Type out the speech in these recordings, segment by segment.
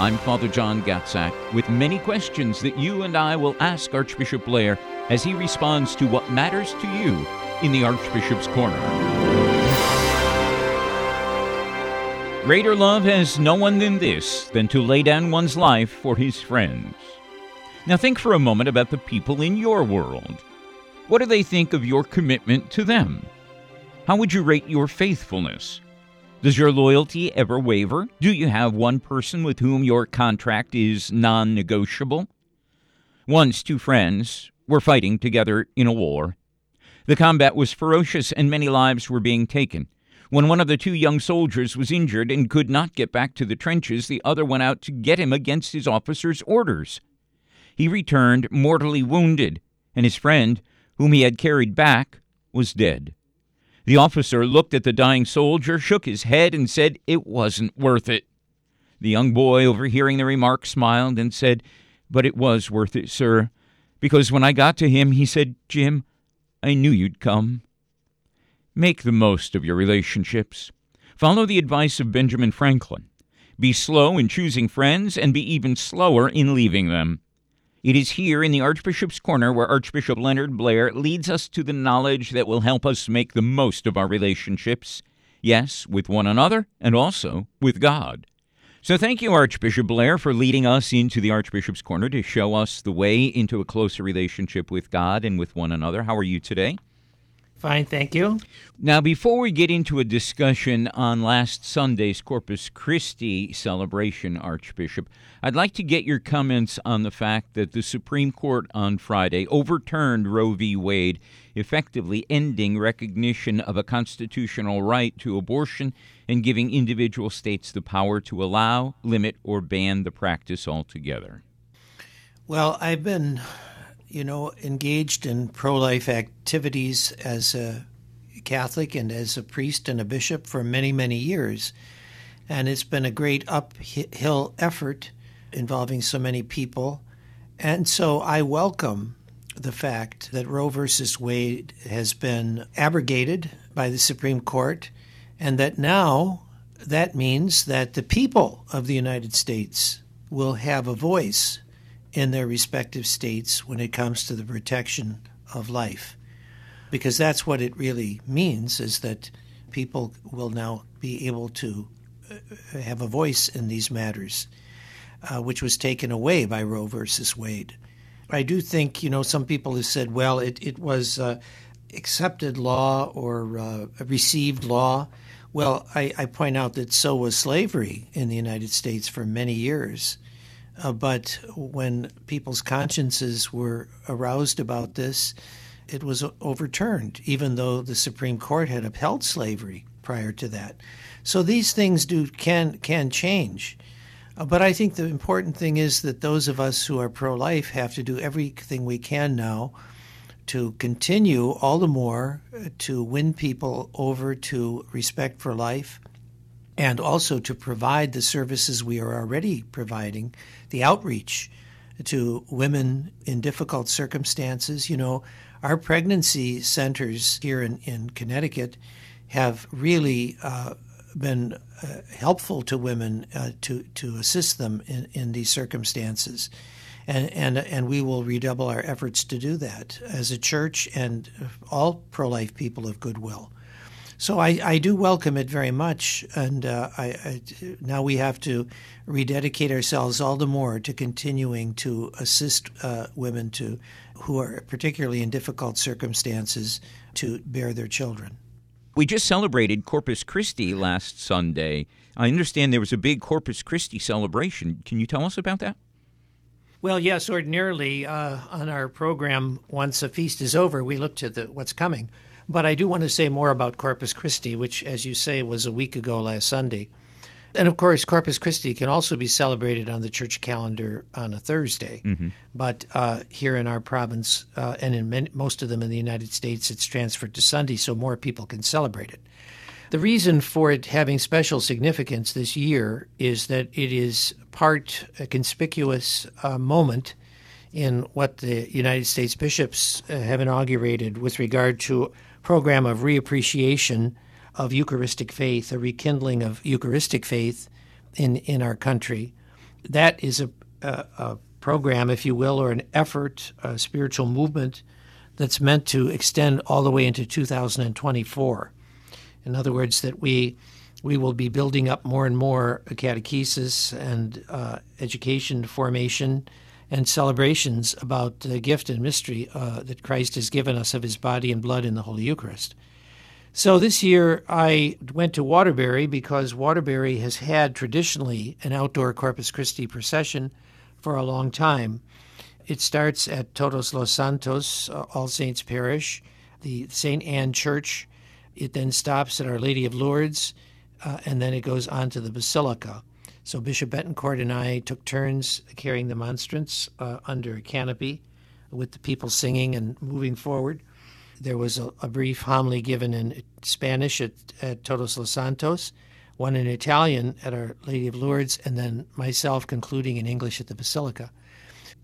I'm Father John Gatzak with many questions that you and I will ask Archbishop Blair as he responds to what matters to you in the Archbishop's Corner. Greater love has no one than this, than to lay down one's life for his friends. Now think for a moment about the people in your world. What do they think of your commitment to them? How would you rate your faithfulness? Does your loyalty ever waver? Do you have one person with whom your contract is non negotiable? Once two friends were fighting together in a war. The combat was ferocious and many lives were being taken. When one of the two young soldiers was injured and could not get back to the trenches, the other went out to get him against his officer's orders. He returned mortally wounded, and his friend, whom he had carried back, was dead. The officer looked at the dying soldier, shook his head, and said it wasn't worth it. The young boy, overhearing the remark, smiled and said, But it was worth it, sir, because when I got to him, he said, Jim, I knew you'd come. Make the most of your relationships. Follow the advice of Benjamin Franklin. Be slow in choosing friends and be even slower in leaving them. It is here in the Archbishop's Corner where Archbishop Leonard Blair leads us to the knowledge that will help us make the most of our relationships, yes, with one another and also with God. So thank you, Archbishop Blair, for leading us into the Archbishop's Corner to show us the way into a closer relationship with God and with one another. How are you today? Fine, thank you. Now, before we get into a discussion on last Sunday's Corpus Christi celebration, Archbishop, I'd like to get your comments on the fact that the Supreme Court on Friday overturned Roe v. Wade, effectively ending recognition of a constitutional right to abortion and giving individual states the power to allow, limit, or ban the practice altogether. Well, I've been you know, engaged in pro life activities as a Catholic and as a priest and a bishop for many, many years. And it's been a great uphill effort involving so many people. And so I welcome the fact that Roe versus Wade has been abrogated by the Supreme Court, and that now that means that the people of the United States will have a voice in their respective states when it comes to the protection of life. Because that's what it really means is that people will now be able to uh, have a voice in these matters, uh, which was taken away by Roe versus Wade. I do think, you know, some people have said, well, it, it was uh, accepted law or uh, received law. Well, I, I, point out that so was slavery in the United States for many years. Uh, but when people's consciences were aroused about this, it was overturned, even though the Supreme Court had upheld slavery prior to that. So these things do can can change. Uh, but I think the important thing is that those of us who are pro-life have to do everything we can now to continue all the more uh, to win people over to respect for life and also to provide the services we are already providing, the outreach to women in difficult circumstances. You know, our pregnancy centers here in, in Connecticut have really uh, been uh, helpful to women uh, to, to assist them in, in these circumstances. And, and, and we will redouble our efforts to do that as a church and all pro life people of goodwill. So I, I do welcome it very much, and uh, I, I, now we have to rededicate ourselves all the more to continuing to assist uh, women to who are particularly in difficult circumstances to bear their children. We just celebrated Corpus Christi last Sunday. I understand there was a big Corpus Christi celebration. Can you tell us about that? Well, yes. Ordinarily, uh, on our program, once a feast is over, we look to the, what's coming. But I do want to say more about Corpus Christi, which, as you say, was a week ago last Sunday. And of course, Corpus Christi can also be celebrated on the church calendar on a Thursday. Mm-hmm. But uh, here in our province, uh, and in many, most of them in the United States, it's transferred to Sunday so more people can celebrate it. The reason for it having special significance this year is that it is part a conspicuous uh, moment in what the United States bishops uh, have inaugurated with regard to program of reappreciation of Eucharistic faith, a rekindling of Eucharistic faith in, in our country. That is a, a, a program, if you will, or an effort, a spiritual movement that's meant to extend all the way into 2024. In other words, that we we will be building up more and more catechesis and uh, education formation and celebrations about the gift and mystery uh, that Christ has given us of his body and blood in the Holy Eucharist. So this year I went to Waterbury because Waterbury has had traditionally an outdoor Corpus Christi procession for a long time. It starts at Todos los Santos, uh, All Saints Parish, the St. Anne Church. It then stops at Our Lady of Lourdes, uh, and then it goes on to the Basilica. So Bishop Betancourt and I took turns carrying the monstrance uh, under a canopy with the people singing and moving forward. There was a, a brief homily given in Spanish at, at Todos los Santos, one in Italian at Our Lady of Lourdes, and then myself concluding in English at the Basilica.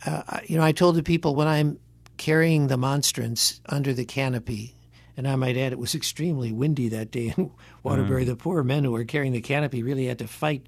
Uh, you know, I told the people when I'm carrying the monstrance under the canopy, and I might add it was extremely windy that day in Waterbury. Mm-hmm. The poor men who were carrying the canopy really had to fight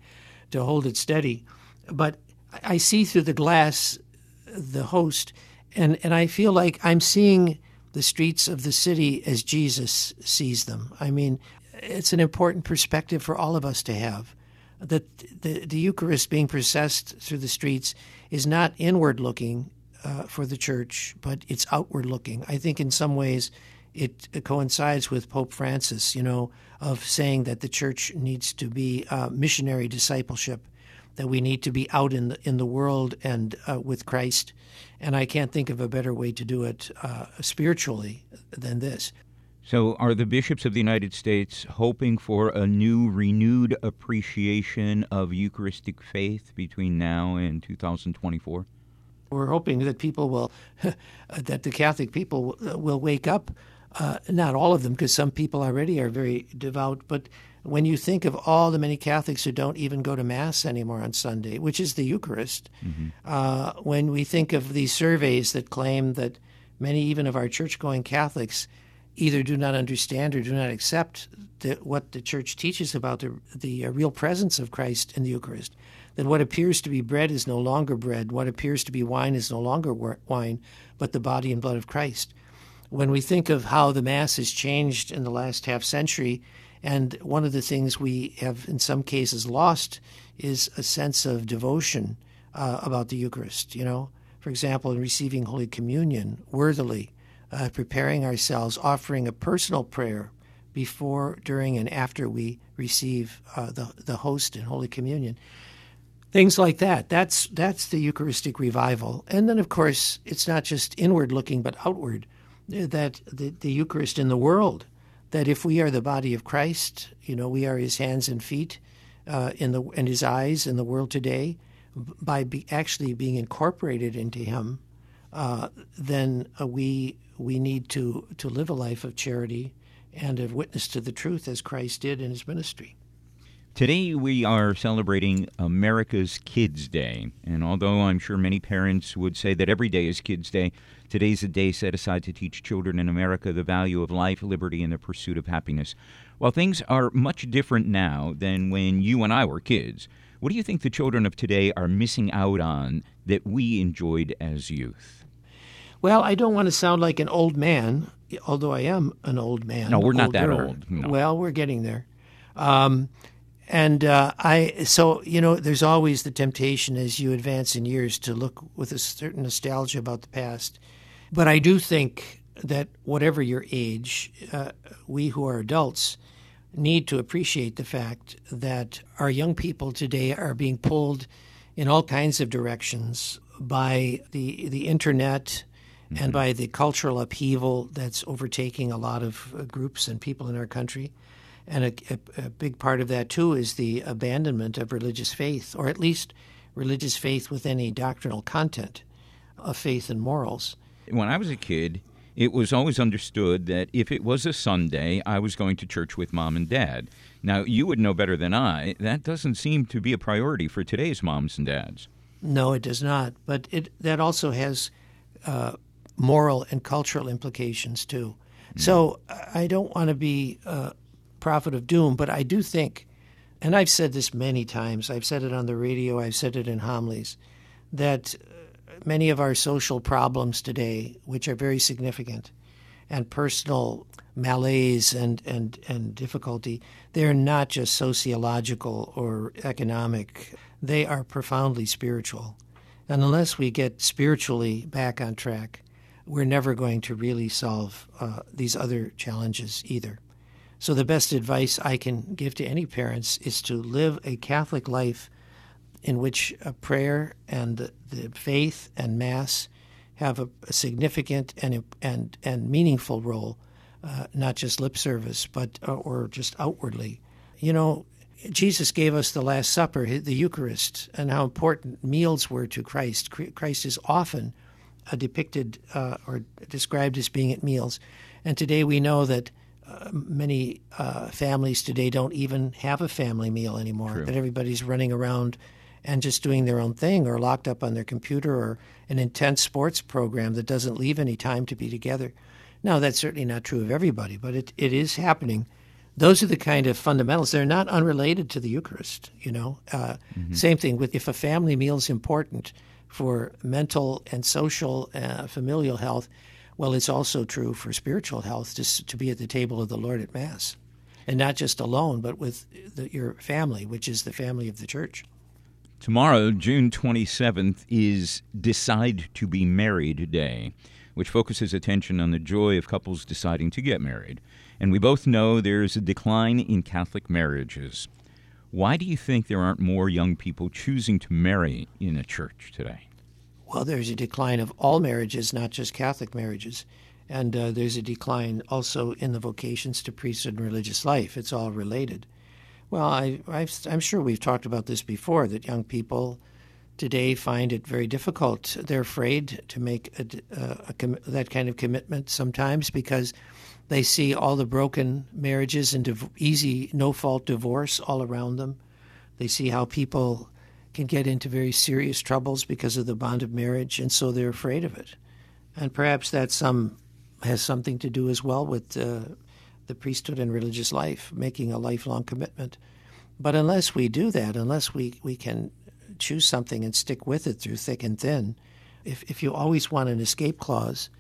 to hold it steady. But I see through the glass the host, and, and I feel like I'm seeing the streets of the city as Jesus sees them. I mean, it's an important perspective for all of us to have. That the, the Eucharist being processed through the streets is not inward looking uh, for the church, but it's outward looking. I think in some ways it, it, coincides with Pope Francis, you know, of saying that the church needs to be uh, missionary discipleship, that we need to be out in the, in the world and uh, with Christ and I can't think of a better way to do it uh, spiritually than this. So, are the bishops of the United States hoping for a new, renewed appreciation of Eucharistic faith between now and 2024? We're hoping that people will, that the Catholic people will wake up. Uh, not all of them, because some people already are very devout, but when you think of all the many Catholics who don't even go to Mass anymore on Sunday, which is the Eucharist, mm-hmm. uh, when we think of these surveys that claim that many even of our church going Catholics either do not understand or do not accept the, what the church teaches about the, the uh, real presence of Christ in the Eucharist, that what appears to be bread is no longer bread, what appears to be wine is no longer wine, but the body and blood of Christ. When we think of how the Mass has changed in the last half century, and one of the things we have, in some cases, lost is a sense of devotion uh, about the Eucharist. You know, for example, in receiving Holy Communion worthily, uh, preparing ourselves, offering a personal prayer before, during, and after we receive uh, the the host in Holy Communion. Things like that. That's that's the Eucharistic revival. And then, of course, it's not just inward looking, but outward. That the, the Eucharist in the world that if we are the body of Christ, you know, we are his hands and feet uh, in the and his eyes in the world today, by be, actually being incorporated into him, uh, then uh, we we need to to live a life of charity and of witness to the truth as Christ did in his ministry. Today, we are celebrating America's Kids Day. And although I'm sure many parents would say that every day is Kids Day, today's a day set aside to teach children in America the value of life, liberty, and the pursuit of happiness. While things are much different now than when you and I were kids, what do you think the children of today are missing out on that we enjoyed as youth? Well, I don't want to sound like an old man, although I am an old man. No, we're not older. that old. No. Well, we're getting there. Um, and uh, I, so you know, there's always the temptation as you advance in years to look with a certain nostalgia about the past. But I do think that whatever your age, uh, we who are adults need to appreciate the fact that our young people today are being pulled in all kinds of directions by the the internet mm-hmm. and by the cultural upheaval that's overtaking a lot of uh, groups and people in our country And a, a, a, big part of that, too, is the abandonment of religious faith, or at least religious faith with any doctrinal content of faith and morals. When I was a kid, it was always understood that if it was a Sunday, I was going to church with mom and dad. Now, you would know better than I. That doesn't seem to be a priority for today's moms and dads. No, it does not. But it that also has uh, moral and cultural implications too. Mm. So I don't want to be a prophet of doom, but I do think, and I've said this many times. I've said it on the radio. I've said it in homilies, that many of our social problems today, which are very significant, and personal malaise and, and, and difficulty, they're not just sociological or economic, they are profoundly spiritual. And unless we get spiritually back on track, we're never going to really solve uh, these other challenges either. So, the best advice I can give to any parents is to live a Catholic life in which a prayer and the, the faith and Mass have a, a, significant and, and, and meaningful role, uh, not just lip service, but uh, or just outwardly. You know, Jesus gave us the Last Supper, the Eucharist, and how important meals were to Christ. Christ is often uh, depicted uh, or described as being at meals, and today we know that uh, many uh, families today don't even have a family meal anymore. True. That everybody's running around and just doing their own thing or locked up on their computer or an intense sports program that doesn't leave any time to be together. Now, that's certainly not true of everybody, but it, it is happening. Those are the kind of fundamentals. They're not unrelated to the Eucharist, you know. Uh, mm-hmm. Same thing with if a family meal is important for mental and social, uh, familial health, well, it's also true for spiritual health to, to be at the table of the Lord at Mass. And not just alone, but with the, your family, which is the family of the church. Tomorrow, June 27th, is Decide to Be Married Day, which focuses attention on the joy of couples deciding to get married. And we both know there's a decline in Catholic marriages. Why do you think there aren't more young people choosing to marry in a church today? Well, there's a decline of all marriages, not just Catholic marriages. And uh, there's a decline also in the vocations to priesthood and religious life. It's all related. Well, I, am sure we've talked about this before that young people today find it very difficult. They're afraid to make a, a, a, that kind of commitment sometimes because they see all the broken marriages and div- easy, no fault divorce all around them. They see how people can get into very serious troubles because of the bond of marriage, and so they're afraid of it. And perhaps that some has something to do as well with uh, the priesthood and religious life, making a lifelong commitment. But unless we do that, unless we, we can choose something and stick with it through thick and thin, if, if you always want an escape clause,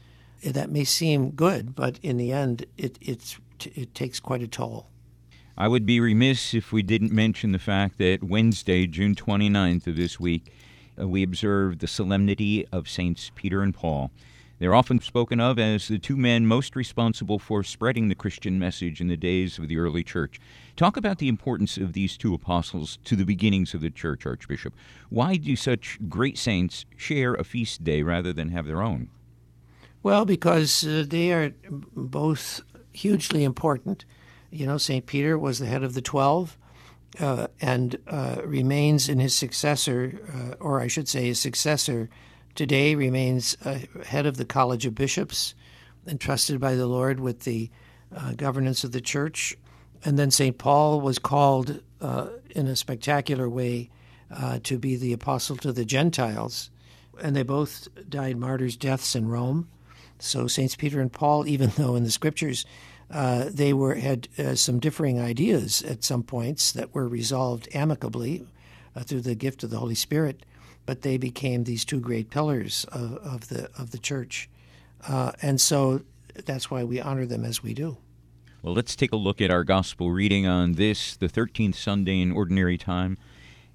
eh, that may seem good, but in the end, it, it's, it takes quite a toll. I would be remiss if we didn't mention the fact that Wednesday, June 29th of this week, uh, we observed the solemnity of Saints Peter and Paul. They're often spoken of as the two men most responsible for spreading the Christian message in the days of the early church. Talk about the importance of these two apostles to the beginnings of the church, Archbishop. Why do such great saints share a feast day rather than have their own? Well, because uh, they are both hugely important. You know, St. Peter was the head of the Twelve. Uh, and uh, remains in his successor, uh, or I should say, his successor, today remains uh, head of the College of Bishops, entrusted by the Lord with the uh, governance of the church. And then St. Paul was called uh, in a spectacular way uh, to be the apostle to the Gentiles. And they both died martyrs' deaths in Rome. So Saints Peter and Paul, even though in the scriptures uh, they were had uh, some differing ideas at some points that were resolved amicably through the gift of the Holy Spirit, but they became these two great pillars of, of the of the church, uh, and so that's why we honor them as we do. Well, let's take a look at our gospel reading on this, the 13th Sunday in Ordinary Time.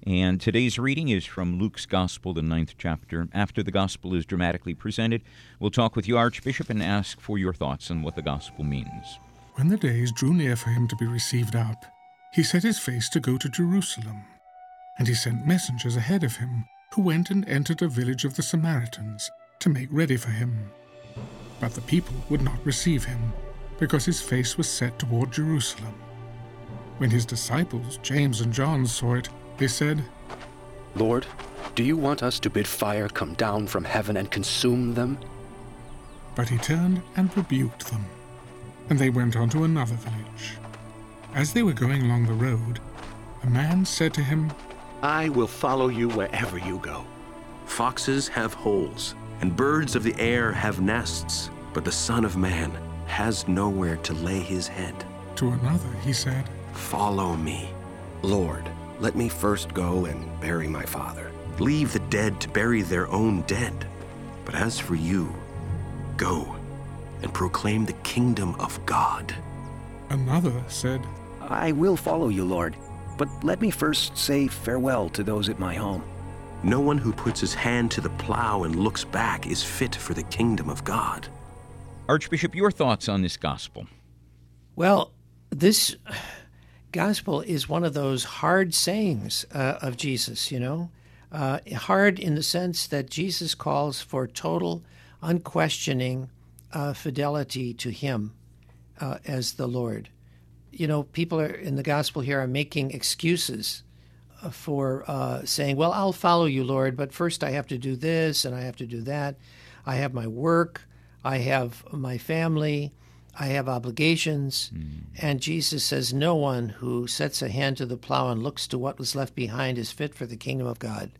And today's reading is from Luke's Gospel, the ninth chapter. After the Gospel is dramatically presented, we'll talk with you, Archbishop, and ask for your thoughts on what the Gospel means. When the days drew near for him to be received up, he set his face to go to Jerusalem. And he sent messengers ahead of him who went and entered a village of the Samaritans to make ready for him. But the people would not receive him, because his face was set toward Jerusalem. When his disciples, James and John, saw it, they said, Lord, do you want us to bid fire come down from heaven and consume them? But he turned and rebuked them, and they went on to another village. As they were going along the road, a man said to him, I will follow you wherever you go. Foxes have holes, and birds of the air have nests, but the Son of Man has nowhere to lay his head. To another he said, Follow me. Lord, let me first go and bury my father. Leave the dead to bury their own dead. But as for you, go and proclaim the kingdom of God. Another said, I will follow you, Lord, but let me first say farewell to those at my home. No one who puts his hand to the plow and looks back is fit for the kingdom of God. Archbishop, your thoughts on this gospel? Well, this gospel is one of those hard sayings uh, of Jesus, you know. Uh, hard in the sense that Jesus calls for total, unquestioning uh, fidelity to Him uh, as the Lord. You know, people are in the gospel here are making excuses uh, for uh, saying, Well, I'll follow you, Lord, but first I have to do this and I have to do that. I have my work, I have my family. I have obligations. Mm. And Jesus says, No one who sets a hand to the plow and looks to what was left behind is fit for the kingdom of God.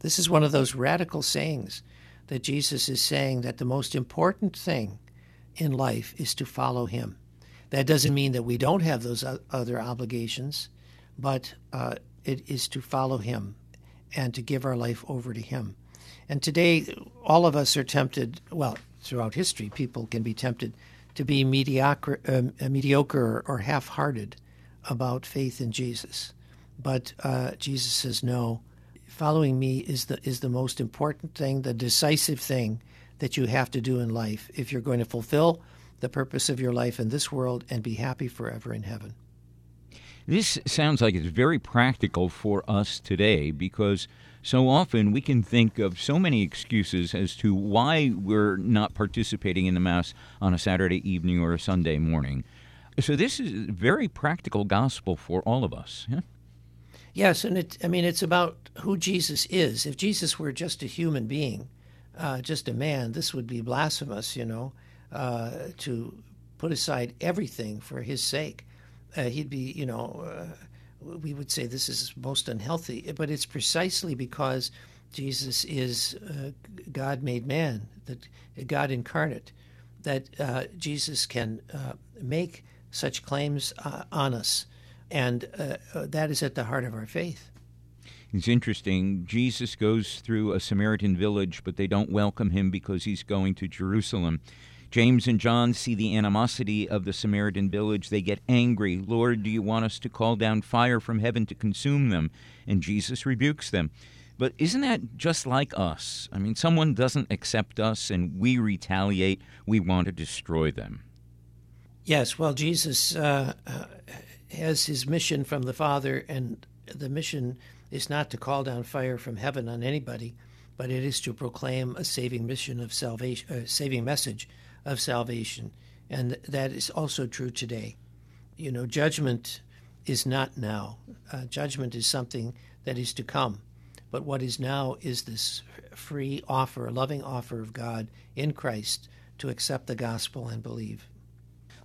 This is one of those radical sayings that Jesus is saying that the most important thing in life is to follow him. That doesn't mean that we don't have those other obligations, but uh, it is to follow him and to give our life over to him. And today, all of us are tempted, well, throughout history, people can be tempted to be mediocre, um, uh, mediocre or half hearted about faith in Jesus. But uh, Jesus says, no, following me is the, is the most important thing, the decisive thing that you have to do in life if you're going to fulfill the purpose of your life in this world and be happy forever in heaven. This sounds like it's very practical for us today because so often we can think of so many excuses as to why we're not participating in the Mass on a Saturday evening or a Sunday morning. So this is very practical gospel for all of us. Yeah? Yes, and it, I mean, it's about who Jesus is. If Jesus were just a human being, uh, just a man, this would be blasphemous, you know, uh, to put aside everything for his sake. Uh, he'd be, you know, uh, we would say this is most unhealthy, but it's precisely because Jesus is uh, God made man, that God incarnate, that uh, Jesus can make such claims on us, and that is at the heart of our faith. It's interesting. Jesus goes through a Samaritan village, but they don't welcome him because he's going to Jerusalem. James and John see the animosity of the Samaritan village. They get angry. Lord, do you want us to call down fire from heaven to consume them? And Jesus rebukes them. But isn't that just like us? I mean, someone doesn't accept us and we retaliate. We want to destroy them. Yes, well, Jesus uh, uh has his mission from the Father, and the mission is not to call down fire from heaven on anybody, but it is to proclaim a saving mission of salvation, a uh, saving message of salvation. And that is also true today. You know, judgment is not now, uh, judgment is something that is to come. But what is now is this free offer, loving offer of God in Christ to accept the gospel and believe.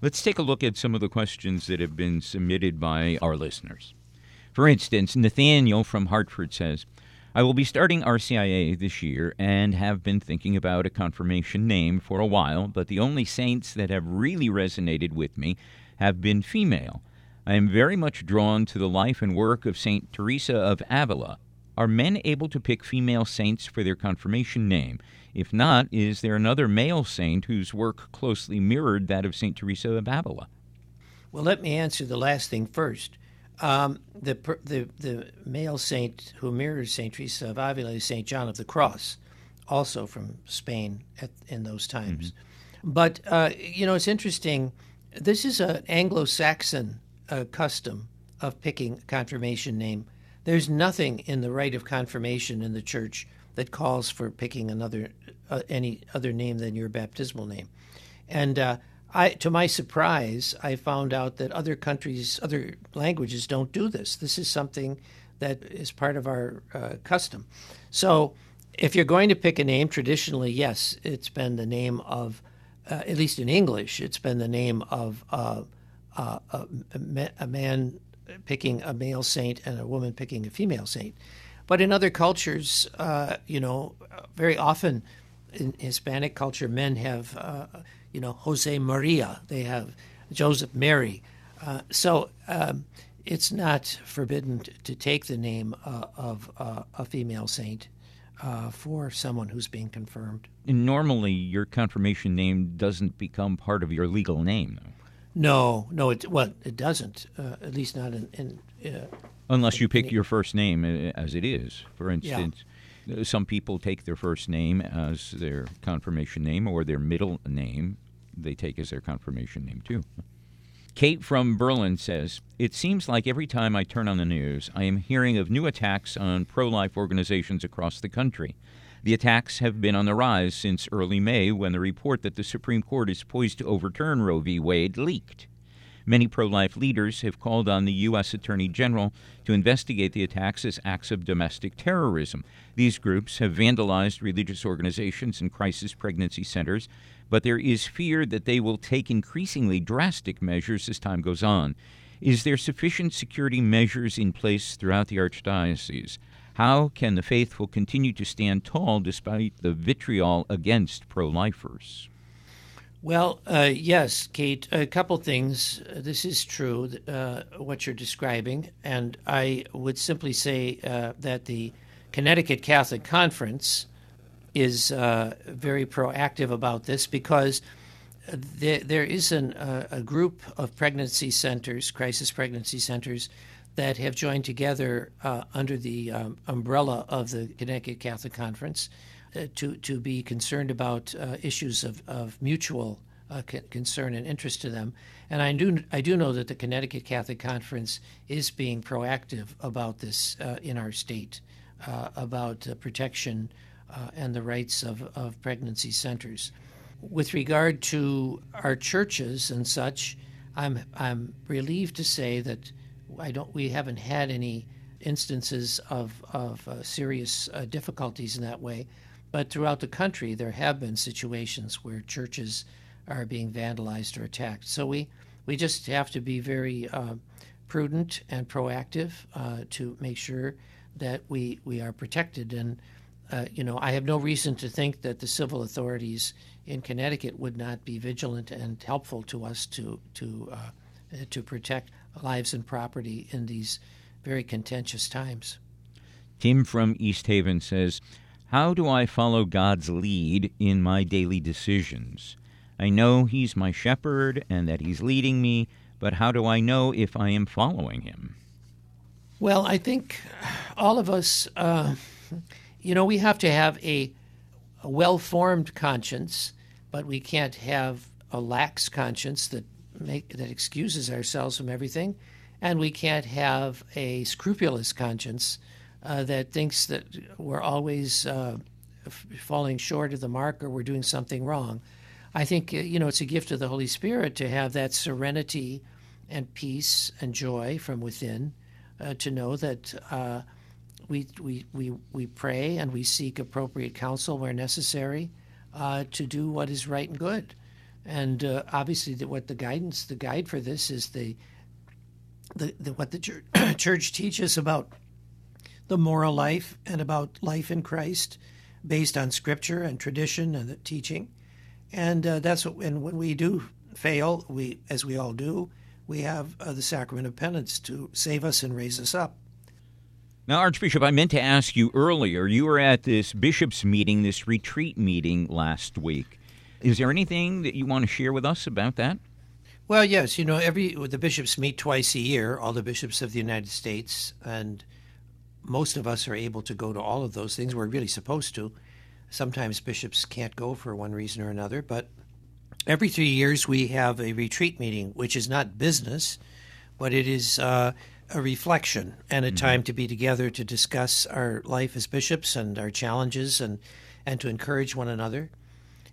Let's take a look at some of the questions that have been submitted by our listeners. For instance, Nathaniel from Hartford says, I will be starting RCIA this year and have been thinking about a confirmation name for a while, but the only saints that have really resonated with me have been female. I am very much drawn to the life and work of St. Teresa of Avila. Are men able to pick female saints for their confirmation name? If not, is there another male saint whose work closely mirrored that of St. Teresa of Avila? Well, let me answer the last thing first. Um, the, the, the male saint who mirrors Saint Teresa of Avila is Saint John of the Cross, also from Spain at, in those times. Mm-hmm. But uh, you know, it's interesting. This is an Anglo-Saxon uh, custom of picking a confirmation name. There's nothing in the rite of confirmation in the church that calls for picking another uh, any other name than your baptismal name, and uh, I, to my surprise, I found out that other countries, other languages don't do this. This is something that is part of our uh, custom. So, if you're going to pick a name, traditionally, yes, it's been the name of, uh, at least in English, it's been the name of uh, uh a, a, man picking a male saint and a woman picking a female saint. But in other cultures, uh, you know, very often in Hispanic culture, men have, uh, you know, Jose Maria, they have Joseph Mary. Uh, so um, it's not forbidden to take the name uh, of uh, a female saint uh, for someone who's being confirmed. And normally, your confirmation name doesn't become part of your legal name, though. No, no, it well, it doesn't. Uh, at least not in. in Unless you pick your first name as it is. For instance, yeah. some people take their first name as their confirmation name, or their middle name they take as their confirmation name too. Kate from Berlin says, It seems like every time I turn on the news, I am hearing of new attacks on pro life organizations across the country. The attacks have been on the rise since early May when the report that the Supreme Court is poised to overturn Roe v. Wade leaked. Many pro life leaders have called on the U.S. Attorney General to investigate the attacks as acts of domestic terrorism. These groups have vandalized religious organizations and crisis pregnancy centers but there is fear that they will take increasingly drastic measures as time goes on. Is there sufficient security measures in place throughout the Archdiocese? How can the faithful continue to stand tall despite the vitriol against pro lifers? Well, uh, yes, Kate, a couple things. This is true, uh, what you're describing. And I would simply say uh, that the Connecticut Catholic Conference is uh, very proactive about this because there, there is an, uh, a group of pregnancy centers, crisis pregnancy centers, that have joined together uh, under the um, umbrella of the Connecticut Catholic Conference uh, to, to be concerned about uh, issues of, of mutual uh, concern and interest to them. And I do, I do know that the Connecticut Catholic Conference is being proactive about this in our state, about protection uh, and the rights of, of pregnancy centers. With regard to our churches and such, I'm I'm relieved to say that I don't we haven't had any instances of of uh, serious uh, difficulties in that way, but throughout the country there have been situations where churches are being vandalized or attacked. So we we just have to be very uh, prudent and proactive uh, to make sure that we we are protected and uh, you know, I have no reason to think that the civil authorities in Connecticut would not be vigilant and helpful to us to to uh, to protect lives and property in these very contentious times. Tim from East Haven says, "How do I follow God's lead in my daily decisions? I know He's my shepherd and that He's leading me, but how do I know if I am following Him?" Well, I think all of us. Uh, you know, we have to have a, a well formed conscience, but we can't have a lax conscience that make that excuses ourselves from everything, and we can't have a scrupulous conscience uh, that thinks that we're always uh, f- falling short of the mark or we're doing something wrong. I think uh, you know it's a gift of the Holy Spirit to have that serenity and peace and joy from within, uh, to know that uh, we, we, we, we pray and we seek appropriate counsel where necessary uh, to do what is right and good. And uh, obviously, the, what the guidance, the guide for this is the, the, the what the church, church teaches about the moral life and about life in Christ, based on Scripture and tradition and teaching. And uh, that's what. And when we do fail, we, as we all do, we have uh, the sacrament of penance to save us and raise us up. Now, Archbishop, I meant to ask you earlier. You were at this bishops' meeting, this retreat meeting last week. Is there anything that you want to share with us about that? Well, yes. You know, every the bishops meet twice a year, all the bishops of the United States, and most of us are able to go to all of those things. We're really supposed to. Sometimes bishops can't go for one reason or another, but every three years we have a retreat meeting, which is not business, but it is. Uh, a reflection and a mm-hmm. time to be together to discuss our life as bishops and our challenges and and to encourage one another.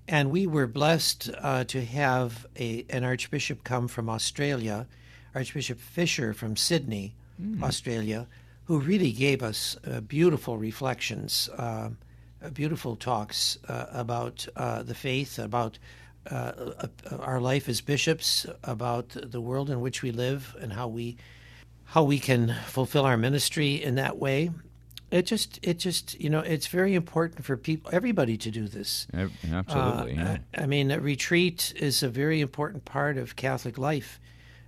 And we were blessed uh, to have a, an archbishop come from Australia, Archbishop Fisher from Sydney, mm. Australia, who really gave us uh, beautiful reflections, uh, beautiful talks uh, about uh, the faith, about uh, our life as bishops, about the world in which we live, and how we how we can fulfill our ministry in that way. It just it just you know it's very important for people everybody to do this. Absolutely uh, yeah. I, I, mean a retreat is a very important part of catholic life.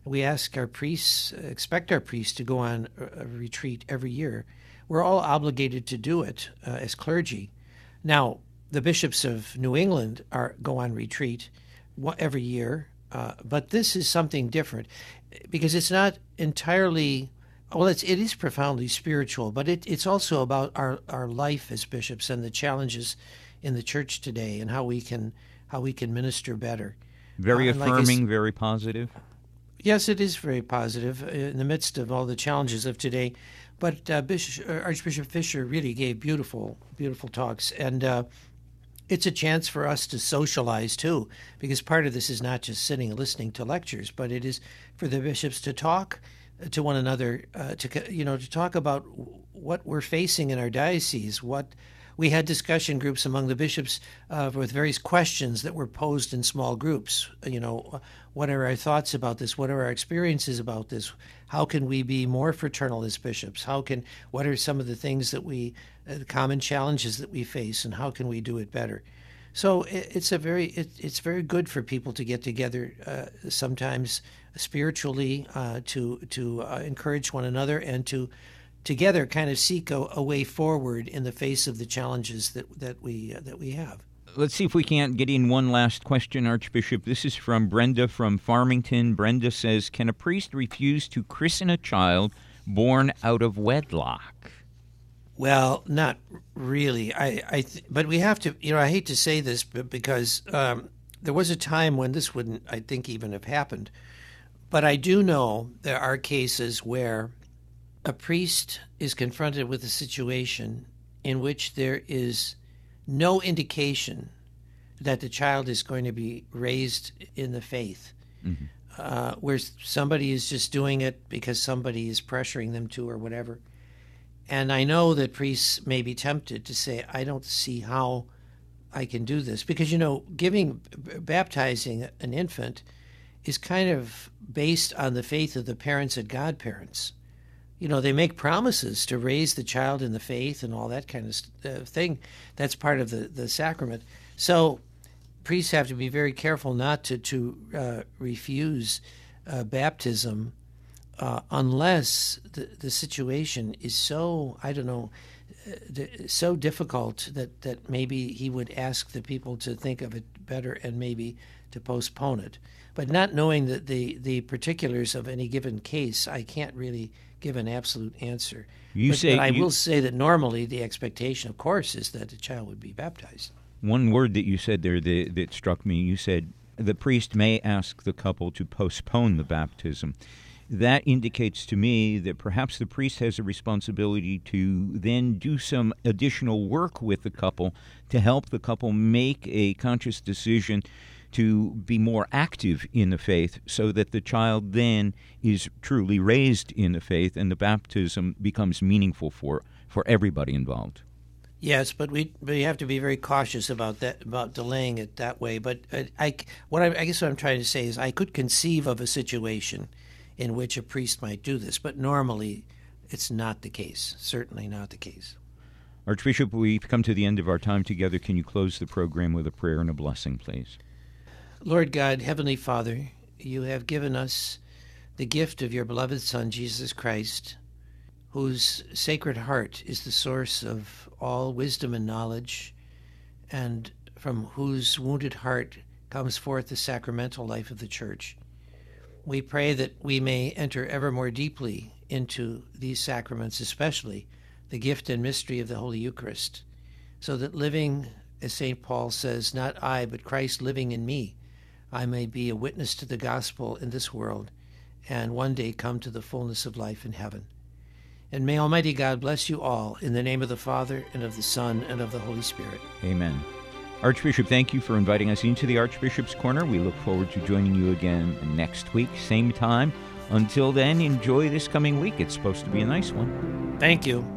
We ask our priests expect our priests to go on a retreat every year. We're all obligated to do it uh, as clergy. Now the bishops of new england are go on retreat every year uh, but this is something different because it's not entirely well, it's, it is profoundly spiritual, but it, it's also about our, our life as bishops and the challenges in the church today and how we can how we can minister better. Very uh, affirming, like very positive. Yes, it is very positive in the midst of all the challenges of today. But uh, Bishop, uh, Archbishop Fisher really gave beautiful, beautiful talks, and uh, it's a chance for us to socialize too, because part of this is not just sitting and listening to lectures, but it is for the bishops to talk to one another uh, to you know to talk about what we're facing in our diocese. What we had discussion groups among the bishops uh, with various questions that were posed in small groups. You know, what are our thoughts about this? What are our experiences about this? How can we be more fraternal as bishops? How can what are some of the things that we uh, the common challenges that we face, and how can we do it better? So it's a very it, it's very good for people to get together uh, sometimes spiritually uh, to to uh, encourage one another and to together kind of seek a, a, way forward in the face of the challenges that that we uh, that we have. Let's see if we can't get in one last question, Archbishop. This is from Brenda from Farmington. Brenda says, "Can a priest refuse to christen a child born out of wedlock?" Well, not really. I, I th- but we have to. You know, I hate to say this, but because um, there was a time when this wouldn't, I think, even have happened. But I do know there are cases where a priest is confronted with a situation in which there is no indication that the child is going to be raised in the faith, mm-hmm. uh, where somebody is just doing it because somebody is pressuring them to or whatever. And I know that priests may be tempted to say, I don't see how I can do this. Because, you know, giving, baptizing an infant is kind of based on the faith of the parents and godparents. You know, they make promises to raise the child in the faith and all that kind of uh, thing. That's part of the, the sacrament. So priests have to be very careful not to, to uh, refuse uh, baptism uh, unless the, the situation is so, I don't know, uh, so difficult that, that maybe he would ask the people to think of it better and maybe to postpone it. But not knowing the, the, the particulars of any given case, I can't really give an absolute answer. You but, say but I you, will say that normally the expectation, of course, is that the child would be baptized. One word that you said there that, that struck me, you said the priest may ask the couple to postpone the baptism. That indicates to me that perhaps the priest has a responsibility to then do some additional work with the couple to help the couple make a conscious decision to be more active in the faith so that the child then is truly raised in the faith and the baptism becomes meaningful for, for everybody involved. Yes, but we we have to be very cautious about that about delaying it that way. But I, I what I, I guess what I'm trying to say is I could conceive of a situation in which a priest might do this, but normally it's not the case. Certainly not the case. Archbishop, we've come to the end of our time together. Can you close the program with a prayer and a blessing, please? Lord God, Heavenly Father, you have given us the gift of your beloved Son, Jesus Christ, whose sacred heart is the source of all wisdom and knowledge, and from whose wounded heart comes forth the sacramental life of the Church. We pray that we may enter ever more deeply into these sacraments, especially the gift and mystery of the Holy Eucharist, so that living, as St. Paul says, not I, but Christ living in me, I may be a witness to the gospel in this world and one day come to the fullness of life in heaven. And may Almighty God bless you all in the name of the Father, and of the Son, and of the Holy Spirit. Amen. Archbishop, thank you for inviting us into the Archbishop's Corner. We look forward to joining you again next week, same time. Until then, enjoy this coming week. It's supposed to be a nice one. Thank you.